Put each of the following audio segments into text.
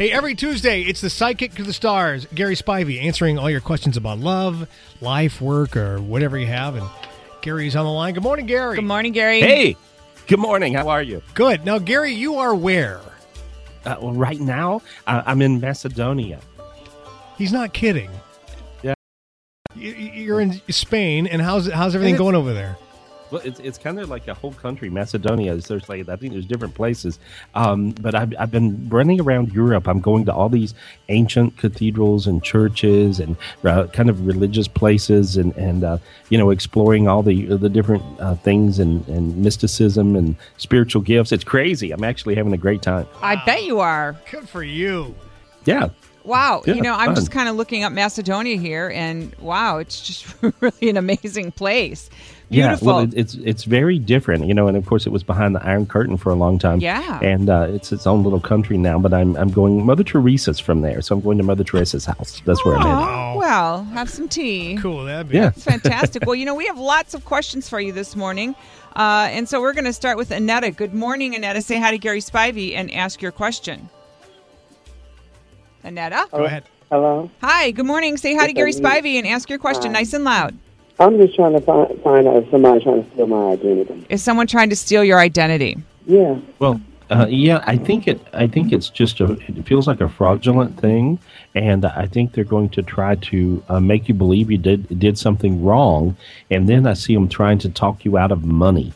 Hey, every Tuesday, it's the Psychic to the Stars, Gary Spivey, answering all your questions about love, life, work, or whatever you have. And Gary's on the line. Good morning, Gary. Good morning, Gary. Hey, good morning. How are you? Good. Now, Gary, you are where? Uh, well, right now, uh, I'm in Macedonia. He's not kidding. Yeah. You- You're in Spain, and how's how's everything it's- going over there? Well, it's, it's kind of like a whole country. Macedonia is there's like I think there's different places, um, but I've, I've been running around Europe. I'm going to all these ancient cathedrals and churches and uh, kind of religious places, and and uh, you know exploring all the the different uh, things and, and mysticism and spiritual gifts. It's crazy. I'm actually having a great time. I bet you are. Good for you. Yeah. Wow. Yeah, you know, I'm fun. just kind of looking up Macedonia here, and wow, it's just really an amazing place. Beautiful. Yeah, well, it, it's it's very different, you know, and of course it was behind the Iron Curtain for a long time. Yeah. and uh, it's its own little country now. But I'm I'm going Mother Teresa's from there, so I'm going to Mother Teresa's house. That's where I'm at. Aw, well, have some tea. Cool. That'd be. Yeah. Fantastic. well, you know, we have lots of questions for you this morning. Uh, and so we're going to start with Annetta. Good morning, Annetta. Say hi to Gary Spivey and ask your question. Annetta? Go ahead. Hello. Hi, good morning. Say hi to Gary Spivey and ask your question nice and loud. I'm just trying to find, find out if somebody's trying to steal my identity. Is someone trying to steal your identity? Yeah. Well, uh, yeah, I think it. I think it's just a. It feels like a fraudulent thing, and I think they're going to try to uh, make you believe you did did something wrong, and then I see them trying to talk you out of money.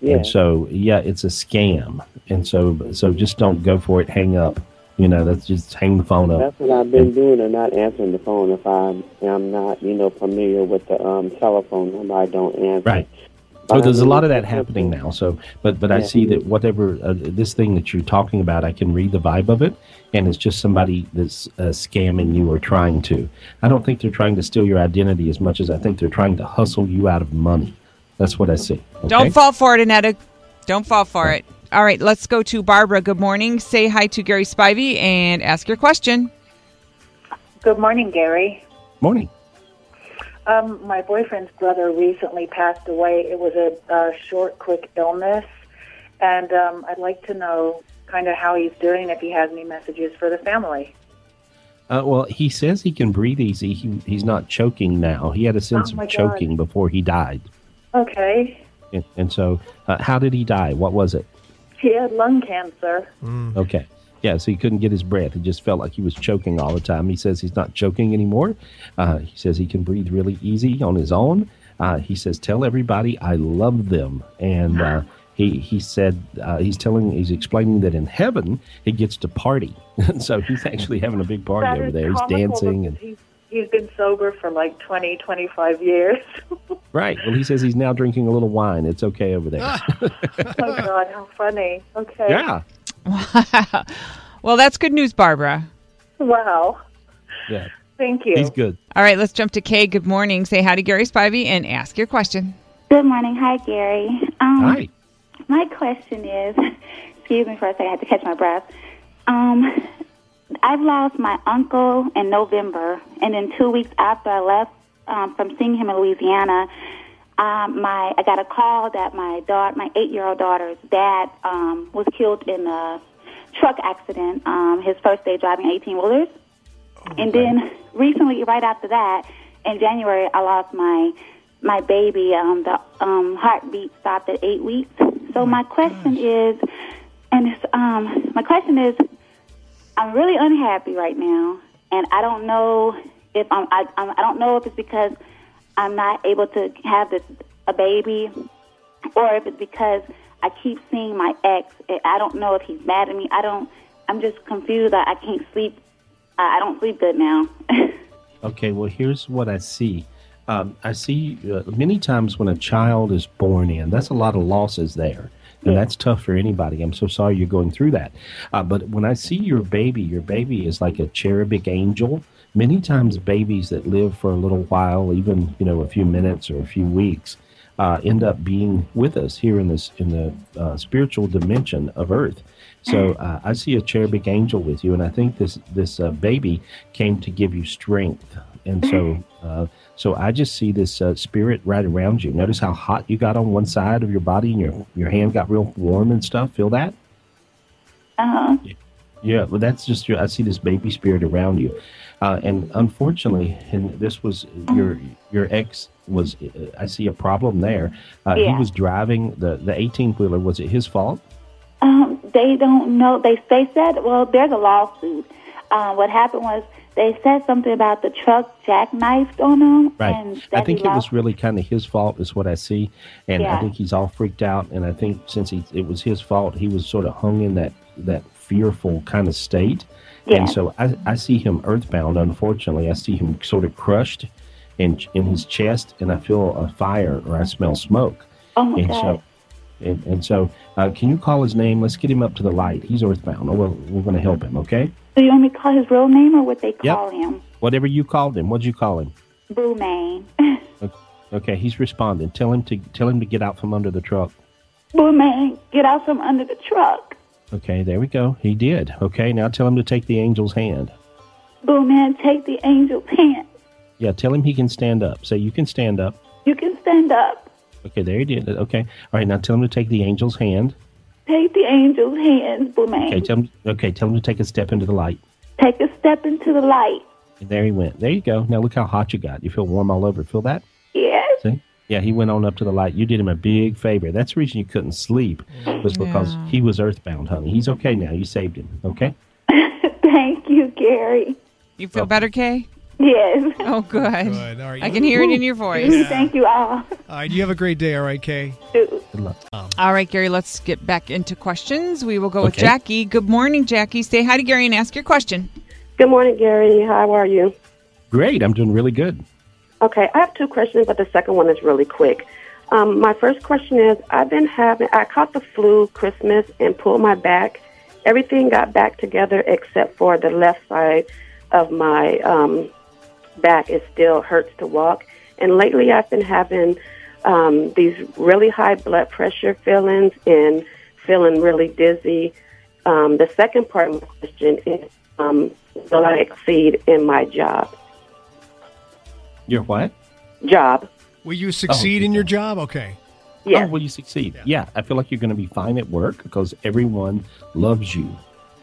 Yeah. And so, yeah, it's a scam, and so so just don't go for it. Hang up. You know, that's just hang the phone up. That's what I've been doing and not answering the phone if I am not, you know, familiar with the um, telephone number. I don't answer. Right. But So there's a lot of that happening now. So, but but I see that whatever uh, this thing that you're talking about, I can read the vibe of it, and it's just somebody that's uh, scamming you or trying to. I don't think they're trying to steal your identity as much as I think they're trying to hustle you out of money. That's what I see. okay? Don't fall for it, Annetta. Don't fall for it. All right, let's go to Barbara. Good morning. Say hi to Gary Spivey and ask your question. Good morning, Gary. Morning. Um, my boyfriend's brother recently passed away. It was a, a short, quick illness, and um, I'd like to know kind of how he's doing. If he has any messages for the family. Uh, well, he says he can breathe easy. He, he's not choking now. He had a sense Oh, my of God. choking before he died. Okay. And, and so, uh, how did he die? What was it? He had lung cancer. Okay. Yeah, so he couldn't get his breath. He just felt like he was choking all the time. He says he's not choking anymore. Uh, he says he can breathe really easy on his own. Uh, he says, "Tell everybody I love them." And uh, he he said uh, he's telling he's explaining that in heaven he gets to party. so he's actually having a big party That over there. He's dancing and he's, he's been sober for like 20, 25 years. right. Well, he says he's now drinking a little wine. It's okay over there. oh, God, how funny. Okay. yeah. Wow. Well, that's good news, Barbara. Wow. Yeah. Thank you. He's good. All right, let's jump to Kay. Good morning. Say hi to Gary Spivey and ask your question. Good morning. Hi, Gary. Um, Hi. My question is, excuse me for a second, I had to catch my breath. Um, I've lost my uncle in November, and then two weeks after I left um, from seeing him in Louisiana, um, my I got a call that my daughter, my eight-year-old daughter's dad, um, was killed in a truck accident. Um, his first day driving eighteen-wheelers, and then recently, right after that, in January, I lost my my baby. Um, the um, heartbeat stopped at eight weeks. So my question is, and it's, um, my question is, I'm really unhappy right now, and I don't know if I'm. I, I'm I don't know if it's because I'm not able to have this a baby, or if it's because I keep seeing my ex. I don't know if he's mad at me. I don't. I'm just confused. I, I can't sleep. I, I don't sleep good now. Okay, well, here's what I see. Um, I see uh, many times when a child is born in, that's a lot of losses there. And that's tough for anybody. I'm so sorry you're going through that. Uh, but when I see your baby, your baby is like a cherubic angel. Many times, babies that live for a little while, even you know a few minutes or a few weeks, uh, end up being with us here in this in the uh, spiritual dimension of Earth. So uh, I see a cherubic angel with you, and I think this this uh, baby came to give you strength. And so, uh, so I just see this uh, spirit right around you. Notice how hot you got on one side of your body, and your your hand got real warm and stuff. Feel that? Uh huh. Yeah, well, that's just your. I see this baby spirit around you, uh, and unfortunately, and this was your your ex was. Uh, I see a problem there. Uh, He was driving the the eighteen wheeler. Was it his fault? Um, they don't know. They they said, well, there's a lawsuit. Uh, what happened was they said something about the truck jackknifed on them. Right. And I think it was really kind of his fault, is what I see, and I think he's all freaked out. And I think since he it was his fault, he was sort of hung in that that fearful kind of state. Yeah. And so I, I see him earthbound. Unfortunately, I see him sort of crushed in in his chest, and I feel a fire or I smell smoke. Oh my and God. so and, and so uh, can you call his name? Let's get him up to the light. He's earthbound. Oh, well, we're going to help him. Okay. So you want me to call his real name or what they Yep. call him? Whatever you called him, what'd you call him? Boomane. Okay, he's responding. Tell him to tell him to get out from under the truck. Boomane, get out from under the truck. Okay, there we go. He did. Okay, now tell him to take the angel's hand. Boo Man, take the angel's hand. Yeah, tell him he can stand up. Say you can stand up. You can stand up. Okay, there he did. Okay. All right, now tell him to take the angel's hand. Take the angel's hands, Boomane. Okay, tell him okay, tell him to take a step into the light. Take a step into the light. And there he went. There you go. Now look how hot you got. You feel warm all over. Feel that? Yes. See? Yeah, he went on up to the light. You did him a big favor. That's the reason you couldn't sleep was because Yeah. he was earthbound, honey. He's okay now. You saved him. Okay? Thank you, Gary. You feel better, Kay? Yes. Oh, good. Good. All right. I can hear it in your voice. Thank you all. All right. You have a great day. All right, Kay. Good luck. All right, Gary, let's get back into questions. We will go with Jackie. Good morning, Jackie. Say hi to Gary and ask your question. Good morning, Gary. How are you? Great. I'm doing really good. Okay, I have two questions, but the second one is really quick. Um, my first question is I've been having, I caught the flu Christmas and pulled my back. Everything got back together except for the left side of my um, back. It still hurts to walk. And lately I've been having um, these really high blood pressure feelings and feeling really dizzy. Um, the second part of my question is um, will I exceed in my job? You're what? Job. Will you succeed in your job? Okay. Yeah. Oh, will you succeed? Yeah. I feel like you're going to be fine at work because everyone loves you.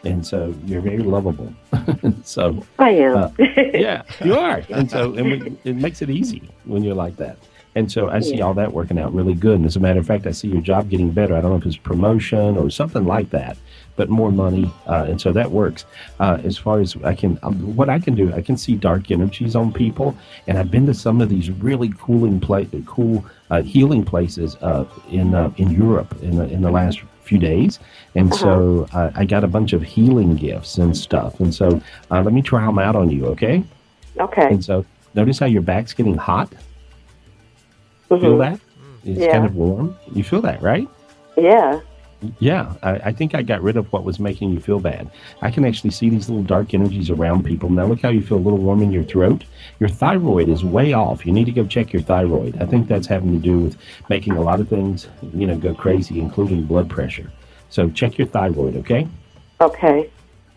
And so you're very lovable. so, I am. uh, yeah, you are. And so and we, it makes it easy when you're like that. And so I see Yeah. all that working out really good. And as a matter of fact, I see your job getting better. I don't know if it's promotion or something like that, but more money. Uh, and so that works. Uh, as far as I can, um, what I can do, I can see dark energies on people. And I've been to some of these really cooling, pla- cool uh, healing places uh, in uh, in Europe in the, in the last few days. And so uh, I got a bunch of healing gifts and stuff. And so uh, let me try them out on you, okay? okay. And so notice how your back's getting hot. Feel Mhm. that? It's Yeah. kind of warm. You feel that, right? Yeah. Yeah, I, I think I got rid of what was making you feel bad. I can actually see these little dark energies around people. Now, look how you feel a little warm in your throat. Your thyroid is way off. You need to go check your thyroid. I think that's having to do with making a lot of things, you know, go crazy, including blood pressure. So check your thyroid, okay? Okay.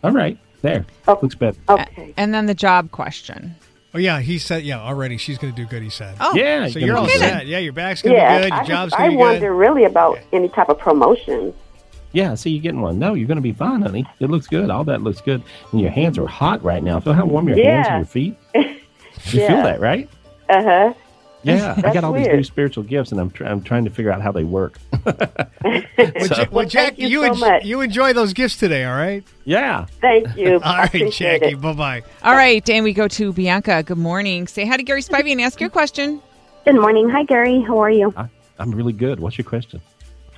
All right, there. Oh. Looks better. Okay. And then the job question. Oh yeah, he said yeah already. She's going to do good. He said. Oh, Yeah, so you're all good. set. Yeah, your back's going to Yeah. be good. Your I, job's going to be wonder really about any type of promotion. Yeah, see, you're getting one. No, you're going to be fine, honey. It looks good. All that looks good. And your hands are hot right now. Feel how warm your hands Yeah. and your feet? You feel that, right? Uh huh. Yeah, I got all these new spiritual gifts, and I'm tr- I'm trying to figure out how they work. Well, So- Ja- well, Jack, thank you you so en- much. you enjoy those gifts today. All right. yeah, Thank you. All I right, appreciate Jackie. Bye bye. All right, and we go to Bianca. Good morning. Say hi to Gary Spivey and ask your question. Good morning. Hi, Gary. How are you? I, I'm really good. What's your question?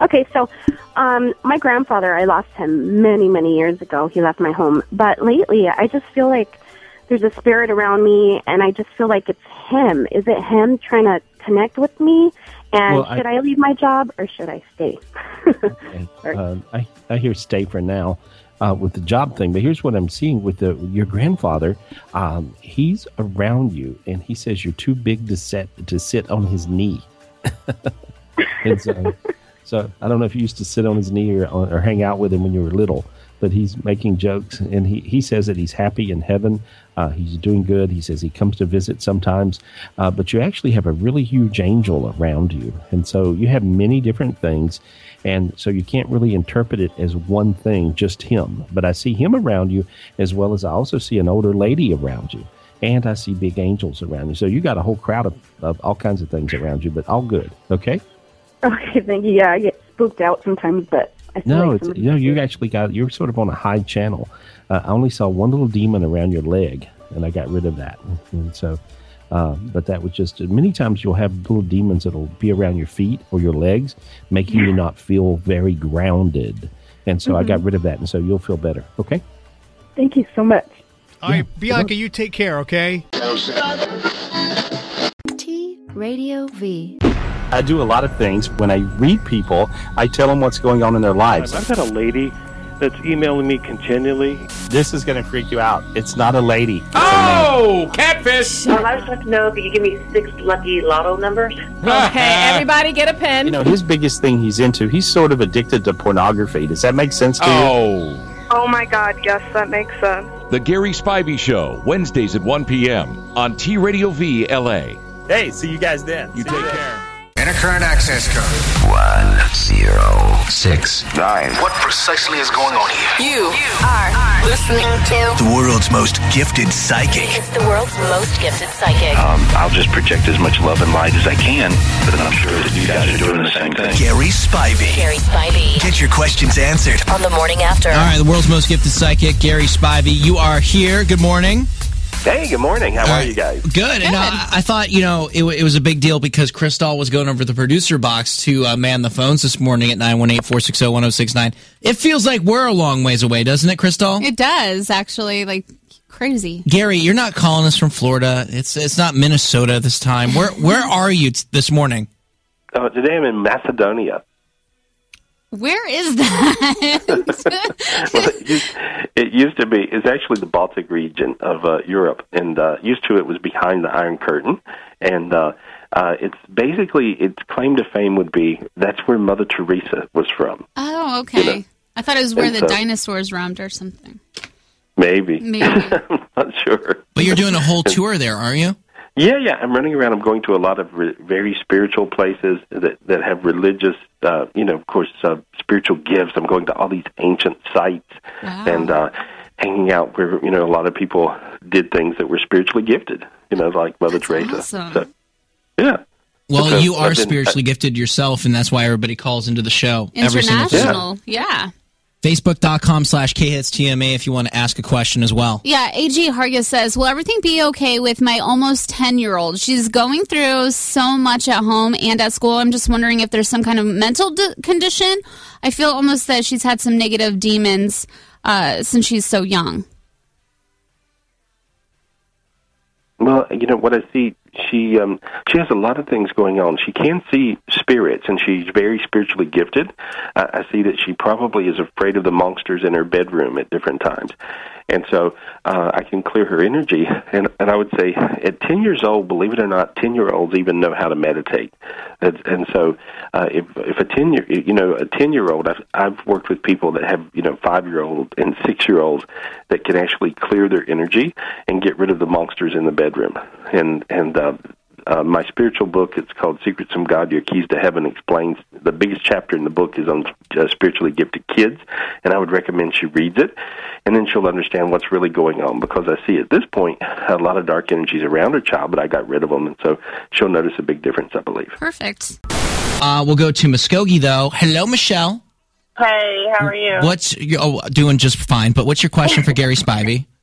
Okay, so um, my grandfather, I lost him many, many years ago. He left my home. But lately, I just feel like there's a spirit around me, and I just feel like it's him. Is it him trying to connect with me? And Well, should I, leave my job or should I stay? And, uh, I, I hear stay for now uh, with the job thing, but here's what I'm seeing with the your grandfather. Um, he's around you, and he says you're too big to sit to sit on his knee. so, so I don't know if you used to sit on his knee or, or hang out with him when you were little, but he's making jokes, and he, he says that he's happy in heaven. Uh, he's doing good. He says he comes to visit sometimes, uh, but you actually have a really huge angel around you, and so you have many different things, and so you can't really interpret it as one thing, just him. But I see him around you, as well as I also see an older lady around you, and I see big angels around you. So you got a whole crowd of, of all kinds of things around you, but all good. Okay. Okay, thank you. Yeah, I get spooked out sometimes, but No, like it's, somebody- you know, you actually got you're sort of on a high channel. Uh, I only saw one little demon around your leg, and I got rid of that. And so, uh, but that was just many times you'll have little demons that'll be around your feet or your legs, making you not feel very grounded. And so I got rid of that, and so you'll feel better. Okay. Thank you so much. All right, Bianca, you take care, okay? T Radio V. I do a lot of things. When I read people, I tell them what's going on in their lives. I've got a lady that's emailing me continually. This is going to freak you out. It's not a lady. It's a. Oh, catfish! Um, I just like to know if you give me six lucky lotto numbers. Okay, everybody get a pen. You know, his biggest thing he's into, he's sort of addicted to pornography. Does that make sense to you? Oh. Oh my God, yes, that makes sense. The Gary Spivey Show, Wednesdays at 1 p.m. on T Radio V LA. Hey, see you guys then. You take care. Intercurrent access code. One zero six nine. What precisely is going on here? You are listening to The world's most gifted psychic. It's the world's most gifted psychic. Um, I'll just project as much love and light as I can, but I'm sure that you guys are doing the same thing. Gary Spivey. Gary Spivey. Get your questions answered. On the morning after. All right, the world's most gifted psychic, Gary Spivey. You are here. Good morning. Hey, good morning. How are you guys? Good. And uh, I thought, you know, it, it was a big deal because Crystal was going over the producer box to uh, man the phones this morning at 918 460 1069. It feels like we're a long ways away, doesn't it, Crystal? It does actually, like crazy. Gary, you're not calling us from Florida. It's it's not Minnesota this time. Where where are you t- this morning? Oh, today I'm in Macedonia. Where is that? well, it, used, to be. It's actually the Baltic region of uh, Europe, and uh, used to it was behind the Iron Curtain, and uh, uh, it's basically its claim to fame would be that's where Mother Teresa was from. oh, okay. You know, I thought it was where and the so- dinosaurs roamed or something. Maybe. Maybe. I'm not sure. But you're doing a whole tour there, aren't you? Yeah, yeah. I'm running around. I'm going to a lot of re- very spiritual places that that have religious, uh, you know, of course, uh, spiritual gifts. I'm going to all these ancient sites and uh, hanging out where you know a lot of people did things that were spiritually gifted. You know, like Mother Teresa. awesome. So, yeah. Well, So you are been- spiritually gifted yourself, and that's why everybody calls into the show every single time. International. Yeah. Facebook.com slash KHitsTMA if you want to ask a question as well. Yeah, AG Hargis says, Will everything be okay with my almost 10 year old? She's going through so much at home and at school. I'm just wondering if there's some kind of mental d- condition. I feel almost that she's had some negative demons uh, since she's so young. Well, you know what I see. She um, she has a lot of things going on. She can see spirits, and she's very spiritually gifted. Uh, I see that she probably is afraid of the monsters in her bedroom at different times, and so uh, I can clear her energy. And and I would say at ten years old, believe it or not, ten year olds even know how to meditate. And, and so uh, if if a ten year you know a ten year old, I've I've worked with people that have you know five year old and six year olds that can actually clear their energy and get rid of the monsters in the bedroom. And and uh, uh, my spiritual book, it's called Secrets from God: Your Keys to Heaven, explains the biggest chapter in the book is on uh, spiritually gifted kids, and I would recommend she reads it, and then she'll understand what's really going on. Because I see at this point a lot of dark energies around her child, but I got rid of them, and so she'll notice a big difference, I believe. Perfect. Uh, we'll go to Muskogee, though. Hello, Michelle. Hey, how are you? What's you oh, doing just fine? But what's your question for Gary Spivey?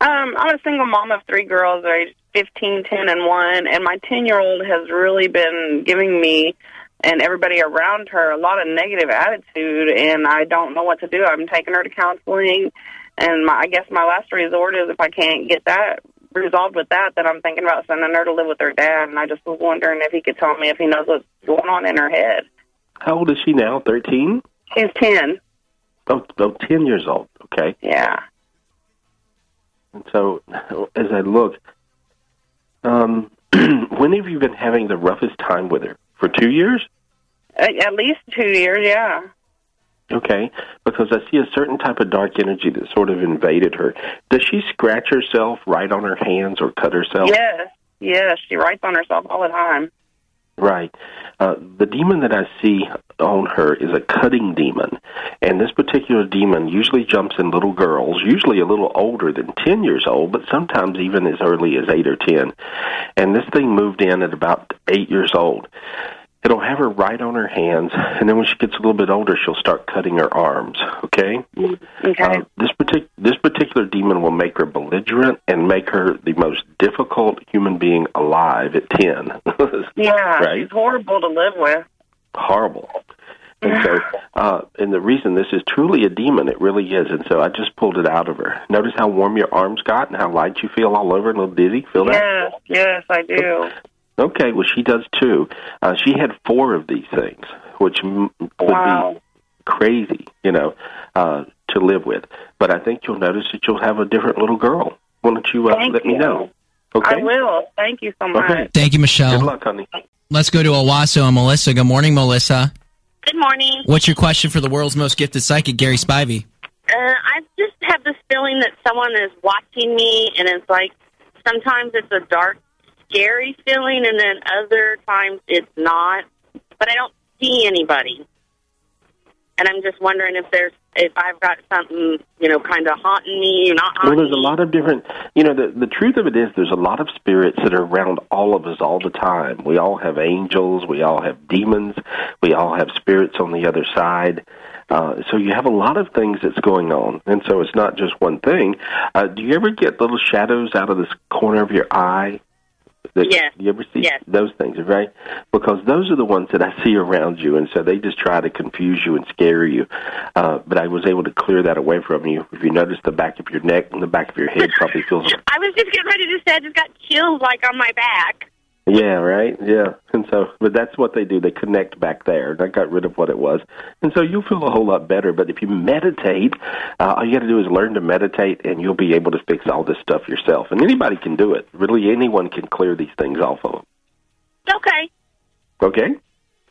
Um, I'm a single mom of three girls, aged 15, 10, and 1, and my 10 year old has really been giving me and everybody around her a lot of negative attitude, and I don't know what to do. I'm taking her to counseling, And my, I guess my last resort is if I can't get that resolved with that, then I'm thinking about sending her to live with her dad. And I just was wondering if he could tell me if he knows what's going on in her head. How old is she now? 13? She's 10. Oh, oh 10 years old. Okay. Yeah. And so, as I look, um, when have you been having the roughest time with her? For two years? At, at least two years, yeah. Okay, because I see a certain type of dark energy that sort of invaded her. Does she scratch herself, write on her hands, or cut herself? Yes, yes. She writes on herself all the time. Right. Uh, the demon that I see on her is a cutting demon. And this particular demon usually jumps in little girls, usually a little older than 10 years old, but sometimes even as early as 8 or 10. And this thing moved in at about 8 years old. It'll have her right on her hands, and then when she gets a little bit older, she'll start cutting her arms. Okay. Okay. Uh, this partic- this particular demon will make her belligerent and make her the most difficult human being alive at ten. yeah, right. she's horrible to live with. Horrible. And so, uh, and the reason this is truly a demon, it really is. And so I just pulled it out of her. Notice how warm your arms got and how light you feel all over, and a little dizzy. Feel that? Yes, yes, I do. Okay, well, she does too. Uh, she had four of these things, which m- would Wow. be crazy, you know, uh, to live with. But I think you'll notice that you'll have a different little girl. Why don't you uh, Thank let me know? Okay. I will. Thank you so much. Okay. Thank you, Michelle. Good luck, honey. Let's go to Owasso and Melissa. Good morning, Melissa. Good morning. What's your question for the world's most gifted psychic, Gary Spivey? Uh, I just have this feeling that someone is watching me, and it's like sometimes it's a dark, scary feeling, and then other times it's not. But I don't see anybody, and I'm just wondering if there's if I've got something, you know, kind of haunting me, or not Well, there's a lot of different, you know, the, the truth of it is there's a lot of spirits that are around all of us all the time. We all have angels, we all have demons, we all have spirits on the other side. Uh, so you have a lot of things that's going on, and so it's not just one thing. Uh, do you ever get little shadows out of this corner of your eye? That, Yes. You ever see Yes. those things, right? Because those are the ones that I see around you, and so they just try to confuse you and scare you. Uh, but I was able to clear that away from you. If you notice the back of your neck and the back of your head probably feels I was just getting ready to say I just got chills like on my back. Yeah, right. Yeah, and so, but that's what they do. They connect back there. And I got rid of what it was, and so you'll feel a whole lot better. But if you meditate, uh, all you got to do is learn to meditate, and you'll be able to fix all this stuff yourself. And anybody can do it. Really, anyone can clear these things off of them. Okay. Okay.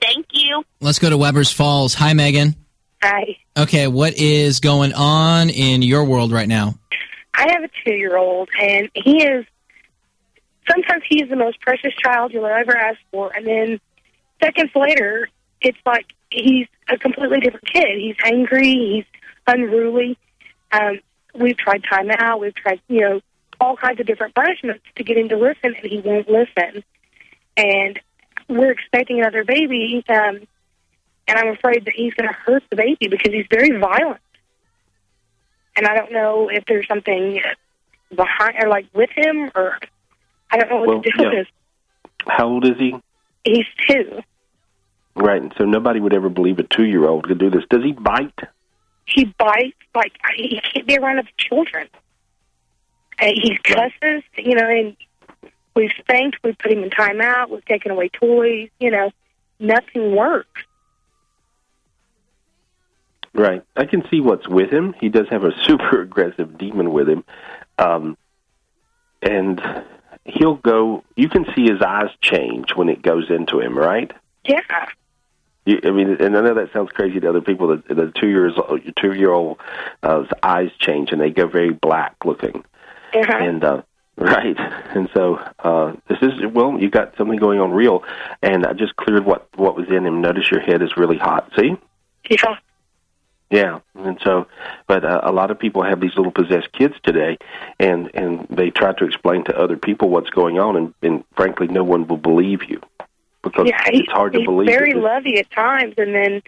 Thank you. Let's go to Webbers Falls. Hi, Megan. Hi. Okay, what is going on in your world right now? I have a two year old, and he is sometimes he's the most precious child you'll ever ask for, and then seconds later, it's like he's a completely different kid. He's angry, he's unruly. Um, we've tried timeout, we've tried, you know, all kinds of different punishments to get him to listen, and he won't listen. And we're expecting another baby, um, and I'm afraid that he's going to hurt the baby because he's very violent. And I don't know if there's something behind or like with him, or I don't know what Well, to do with this. How old is he? He's two. Right. And so nobody would ever believe a two-year-old could do this. Does he bite? He bites like he can't be around other children. And he cusses, you know, and we've spanked, we've put him in timeout, we've taken away toys, you know, nothing works. Right. I can see what's with him. He does have a super aggressive demon with him. Um, and he'll go, you can see his eyes change when it goes into him, right? Yeah. You, I mean, and I know that sounds crazy to other people. That the two years old, two year old uh, eyes change and they go very black looking, Uh-huh. and uh, right. And so uh, this is well, you got something going on real. And I just cleared what what was in him. Notice your head is really hot. See? Yeah. Yeah, and so, but uh, a lot of people have these little possessed kids today, and and they try to explain to other people what's going on, and, and frankly, no one will believe you because yeah, he- it's hard to he's believe. very that lovey at times, and then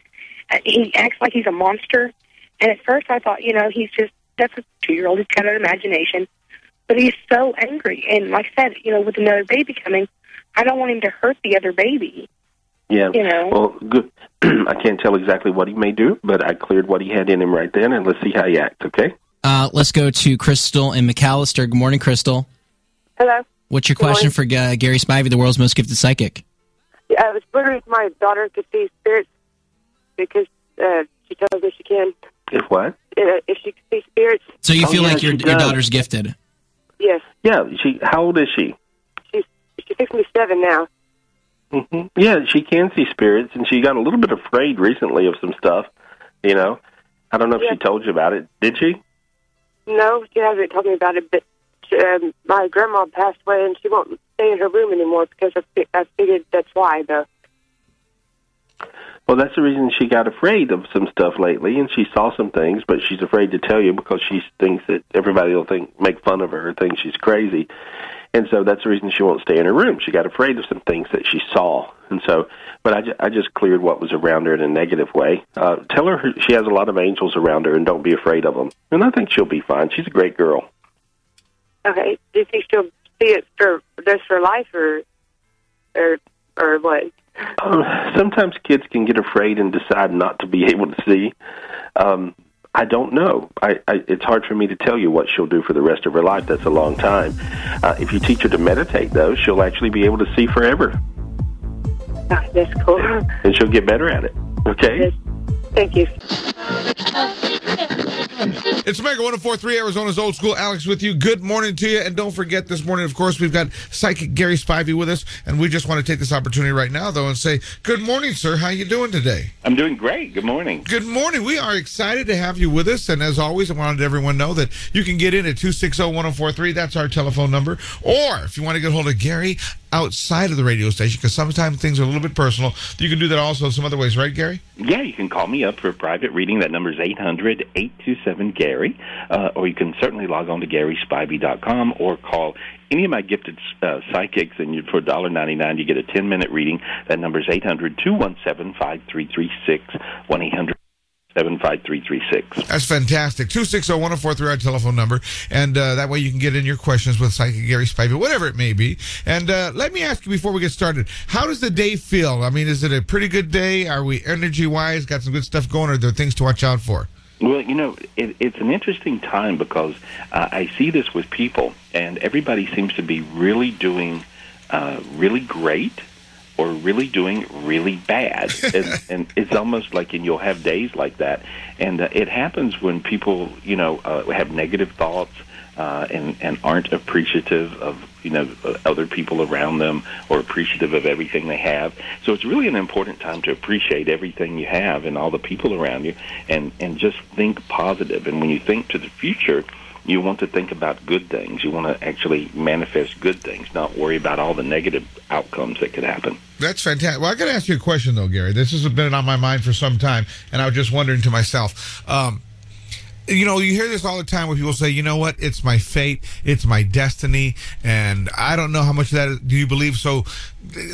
uh, he acts like he's a monster. And at first, I thought, you know, he's just that's a two-year-old. He's got an imagination, but he's so angry. And like I said, you know, with another baby coming, I don't want him to hurt the other baby. Yeah. You know. Well, good. I can't tell exactly what he may do, but I cleared what he had in him right then, and let's see how he acts. Okay. Uh, let's go to Crystal and McAlester. Good morning, Crystal. Hello. What's your Good question morning. for uh, Gary Spivey, the world's most gifted psychic? Yeah, I was wondering if my daughter could see spirits because uh, she tells me she can. If what? Uh, if she could see spirits. So you Oh, feel yeah, like your your daughter's gifted? Yes, Yeah. She. How old is she? she's she's fixing to be seven now. Hmm Yeah, she can see spirits, and she got a little bit afraid recently of some stuff. You know, I don't know if Yeah. she told you about it. Did she? No, she hasn't told me about it. But she, um, my grandma passed away, and she won't stay in her room anymore because I, I figured that's why. Though. Well, that's the reason she got afraid of some stuff lately, and she saw some things, but she's afraid to tell you because she thinks that everybody will think make fun of her or think she's crazy, and so that's the reason she won't stay in her room. She got afraid of some things that she saw, and so. But I, ju- I just cleared what was around her in a negative way. Uh, tell her she has a lot of angels around her, and don't be afraid of them. And I think she'll be fine. She's a great girl. Okay. Do you think she'll see it for just for life, or or or what? Uh, sometimes kids can get afraid and decide not to be able to see. Um, I don't know. I, I, it's hard for me to tell you what she'll do for the rest of her life. That's a long time. Uh, if you teach her to meditate, though, she'll actually be able to see forever, that's cool. and she'll get better at it. Okay. Thank you. It's Mega 1043 Arizona's old school. Alex with you. Good morning to you. And don't forget this morning, of course, we've got psychic Gary Spivey with us. And we just want to take this opportunity right now, though, and say, good morning, sir. How you doing today? I'm doing great. Good morning. Good morning. We are excited to have you with us. And as always, I wanted everyone to know that you can get in at 260-1043. That's our telephone number. Or if you want to get hold of Gary outside of the radio station, because sometimes things are a little bit personal, you can do that also some other ways, right, Gary? Yeah, you can call me up for a private reading. That number is 800 827 Gary. Uh, or you can certainly log on to GarySpivey.com or call any of my gifted uh, psychics, and you, for $1.99, you get a 10 minute reading. That number is 800 217 5336 1 800 75336. That's fantastic. 260-1043, our telephone number. And uh, that way you can get in your questions with Psychic Gary Spivey, whatever it may be. And uh, let me ask you before we get started, how does the day feel? I mean, is it a pretty good day? Are we energy-wise? Got some good stuff going? Or are there things to watch out for? Well, you know, it, it's an interesting time because uh, I see this with people, and everybody seems to be really doing uh, really great or really doing really bad. and, and it's almost like, and you'll have days like that. And uh, it happens when people, you know, uh, have negative thoughts. Uh, and and aren't appreciative of you know other people around them or appreciative of everything they have. So it's really an important time to appreciate everything you have and all the people around you, and and just think positive. And when you think to the future, you want to think about good things. You want to actually manifest good things, not worry about all the negative outcomes that could happen. That's fantastic. Well, I got to ask you a question, though, Gary. This has been on my mind for some time, and I was just wondering to myself. Um, you know, you hear this all the time where people say, you know what, it's my fate, it's my destiny, and I don't know how much of that do you believe. So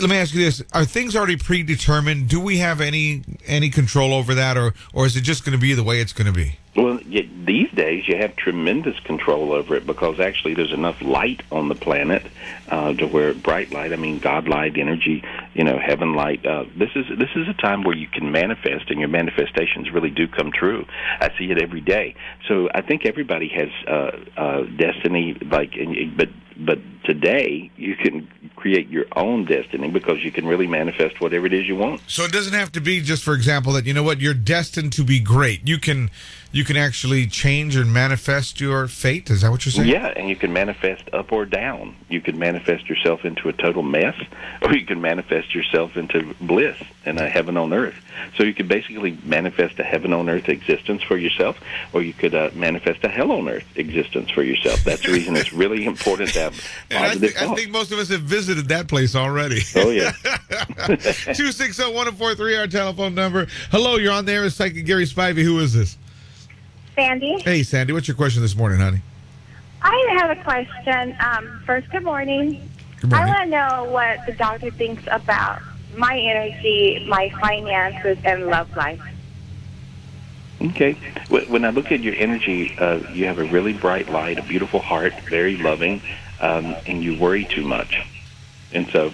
let me ask you this. Are things already predetermined? Do we have any any control over that, or, or is it just going to be the way it's going to be? These days you have tremendous control over it because actually there's enough light on the planet uh, to where bright light, I mean God light, energy, you know, heaven light. Uh, this is this is a time where you can manifest, and your manifestations really do come true. I see it every day. So I think everybody has uh, uh, destiny, like, but but today you can create your own destiny because you can really manifest whatever it is you want. So it doesn't have to be just, for example, that you know what you're destined to be great. You can you can actually change and manifest your fate. Is that what you're saying? Yeah, and you can manifest up or down. You can manifest yourself into a total mess, or you can manifest yourself into bliss and a heaven on earth. So you could basically manifest a heaven on earth existence for yourself, or you could uh, manifest a hell on earth existence for yourself. That's the reason it's really important to have And I, positive think, I think most of us have visited that place already. Oh yeah. 260-1043, our telephone number. Hello, you're on there with Psychic Gary Spivey. Who is this? Sandy. Hey, Sandy, what's your question this morning, honey? I have a question. Um, first, good morning. Good morning. I want to know what the doctor thinks about my energy, my finances, and love life. Okay. When I look at your energy, uh, you have a really bright light, a beautiful heart, very loving, um, and you worry too much. And so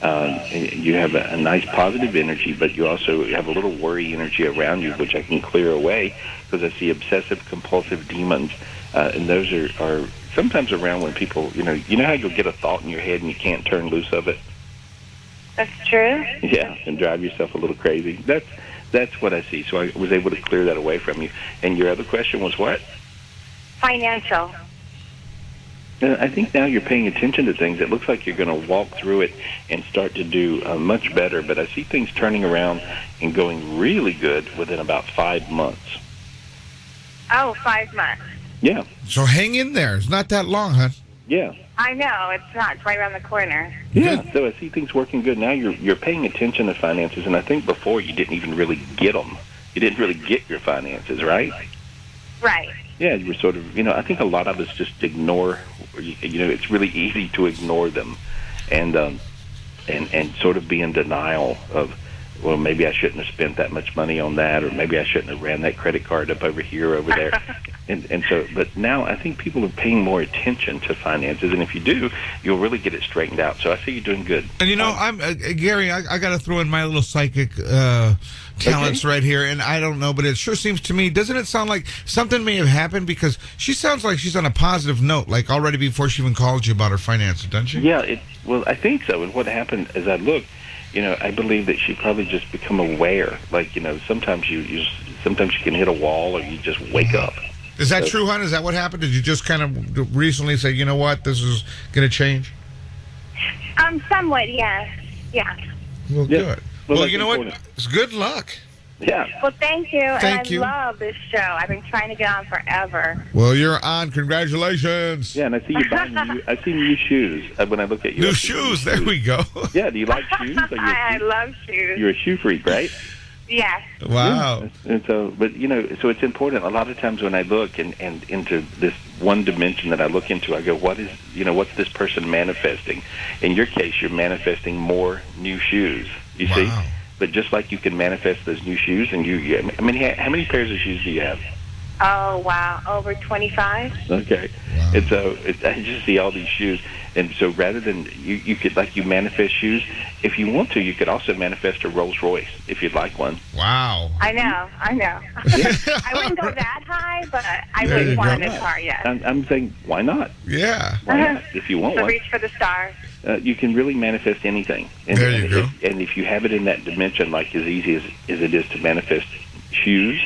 Uh, you have a, a nice positive energy, but you also have a little worry energy around you, which I can clear away because I see obsessive compulsive demons, uh, and those are, are sometimes around when people, you know, you know how you'll get a thought in your head and you can't turn loose of it. That's true. Yeah, and drive yourself a little crazy. That's that's what I see. So I was able to clear that away from you. And your other question was what? Financial. Uh, I think now you're paying attention to things. It looks like you're going to walk through it and start to do uh, much better. But I see things turning around and going really good within about five months. Oh, five months. Yeah. So hang in there. It's not that long, huh? Yeah. I know it's not. It's right around the corner. Yeah. So I see things working good. Now you're you're paying attention to finances, and I think before you didn't even really get them. You didn't really get your finances, right? Right. Yeah, you were sort of, you know, I think a lot of us just ignore, you you know, it's really easy to ignore them, and um, and and sort of be in denial of, well, maybe I shouldn't have spent that much money on that, or maybe I shouldn't have ran that credit card up over here, over there, and and so, but now I think people are paying more attention to finances, and if you do, you'll really get it straightened out. So I see you doing good. And you know, I'm uh, Gary. I, I got to throw in my little psychic uh, talents right here, and I don't know, but it sure seems to me. Doesn't it sound like something may have happened because she sounds like she's on a positive note, like already before she even called you about her finances, doesn't she? Yeah, it well, I think so. And what happened as I looked, you know, I believe that she probably just become aware. Like you know, sometimes you, you sometimes you can hit a wall, or you just wake up. Is that So- true, hon? Is that what happened? Did you just kind of recently say, you know what, this is going to change? Um, somewhat, yeah. Yeah. Well, good. Well, Well, you know what? It's good luck. Yeah. Well, thank you. Thank and I you. love this show. I've been trying to get on forever. Well, you're on. Congratulations. Yeah, and I see you buying new. I see new shoes uh, when I look at you. New I see shoes. There we go. Yeah. Do you like shoes? Are you a I, I shoe- love shoes. You're a shoe freak, right? Yes. Wow. And so, but you know, so it's important. A lot of times when I look and, and into this one dimension that I look into, I go, what is, you know, what's this person manifesting? In your case, you're manifesting more new shoes. You see? But just like you can manifest those new shoes, and you, you I mean, how, how many pairs of shoes do you have? Oh, wow. Over 25? Okay. And so it, I just see all these shoes. And so rather than you, you could like you manifest shoes, if you want to, you could also manifest a Rolls Royce if you'd like one. Wow. I know. I know. I wouldn't go that high, but I There would you want go. a car, yes. I'm, I'm saying, why not? Yeah. Why not? If you want so one, reach for the stars. Uh, you can really manifest anything. And, There you and go. If, and if you have it in that dimension, like as easy as, as it is to manifest shoes,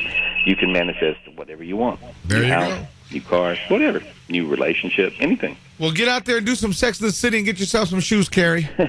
you can manifest whatever you want. There new you house, go. New car, whatever. New relationship, anything. Well, get out there and do some sex in the city and get yourself some shoes, Carrie.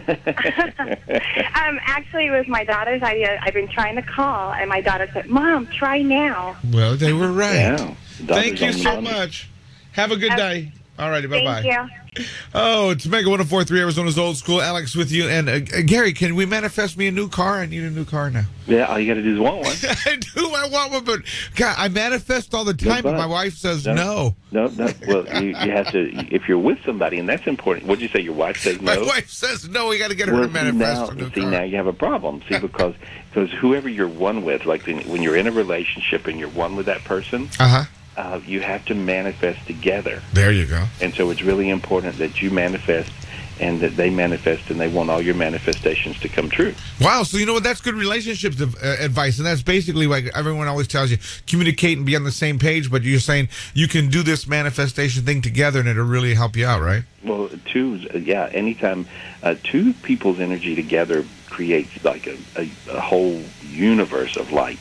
Um, actually, it was my daughter's idea. I've been trying to call, and my daughter said, Mom, try now. well, they were right. Yeah. Thank you so money. much. Have a good day. All righty. Bye bye. Thank you. Oh, it's Mega 1043 Arizona's Old School. Alex with you. And uh, uh, Gary, can we manifest me a new car? I need a new car now. Yeah, all you got to do is want one. I do. I want one, but God, I manifest all the time, but but. my wife says No. no. No, no. Well, you, you have to. If you're with somebody, and that's important. What'd you say? Your wife says no. My wife says no. We got to get her well, to manifest now, a new see, car. now you have a problem. See, because because whoever you're one with, like when when you're in a relationship and you're one with that person, Uh huh. Uh, you have to manifest together. There you go. And so it's really important that you manifest and that they manifest, and they want all your manifestations to come true. Wow. So you know what? That's good relationships uh, advice, and that's basically like everyone always tells you: communicate and be on the same page. But you're saying you can do this manifestation thing together, and it'll really help you out, right? Well, two, yeah, anytime uh, two people's energy together creates like a, a, a whole universe of light.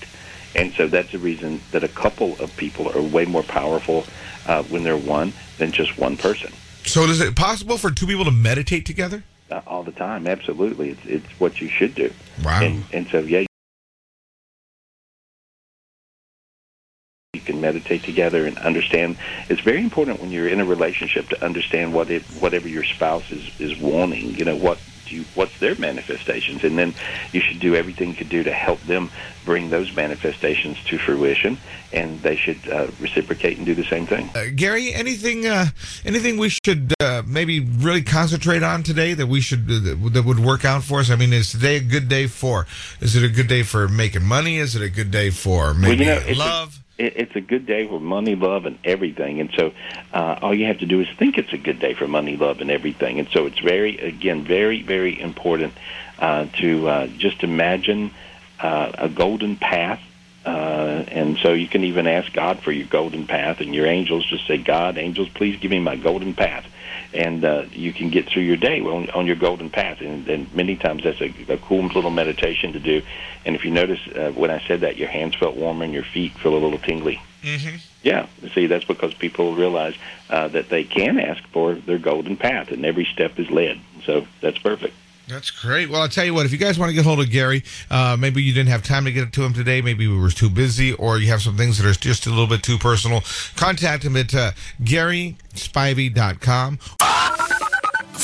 And so that's the reason that a couple of people are way more powerful uh, when they're one than just one person. So is it possible for two people to meditate together? Uh, all the time, absolutely. It's it's what you should do. Wow. And and so yeah, you can meditate together and understand. It's very important when you're in a relationship to understand what it whatever your spouse is is wanting. You know what you what's their manifestations, and then you should do everything you could do to help them bring those manifestations to fruition, and they should uh, reciprocate and do the same thing. Uh, Gary, anything, uh, anything we should uh, maybe really concentrate on today that we should uh, that, that would work out for us? I mean, is today a good day for? Is it a good day for making money? Is it a good day for maybe well, you know, love? A, it, it's a good day for money, love, and everything. And so, uh, all you have to do is think it's a good day for money, love, and everything. And so, it's very, again, very, very important uh, to uh, just imagine uh, a golden path. Uh, and so you can even ask God for your golden path, and your angels just say, God, angels, please give me my golden path and uh, you can get through your day on, on your golden path. And, and many times that's a, a cool little meditation to do. And if you notice, uh, when I said that, your hands felt warmer and your feet feel a little tingly. Mm-hmm. Yeah, see, that's because people realize uh, that they can ask for their golden path, and every step is led. So that's perfect. That's great. Well, I'll tell you what, if you guys want to get hold of Gary, uh, maybe you didn't have time to get to him today, maybe we were too busy, or you have some things that are just a little bit too personal, contact him at uh, GarySpivey.com.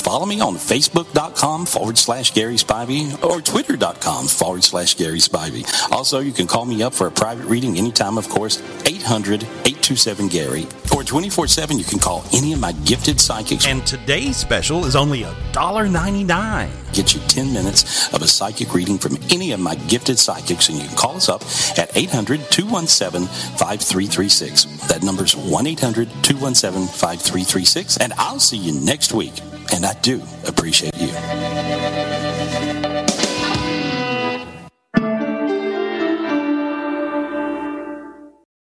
Follow me on Facebook.com forward slash Gary Spivey or Twitter.com forward slash Gary Spivey. Also, you can call me up for a private reading anytime, of course, 800 827 Gary. Or 24 7, you can call any of my gifted psychics. And today's special is only $1.99. Get you 10 minutes of a psychic reading from any of my gifted psychics, and you can call us up at 800 217 5336. That number's 1 800 217 5336. And I'll see you next week. And I do appreciate you.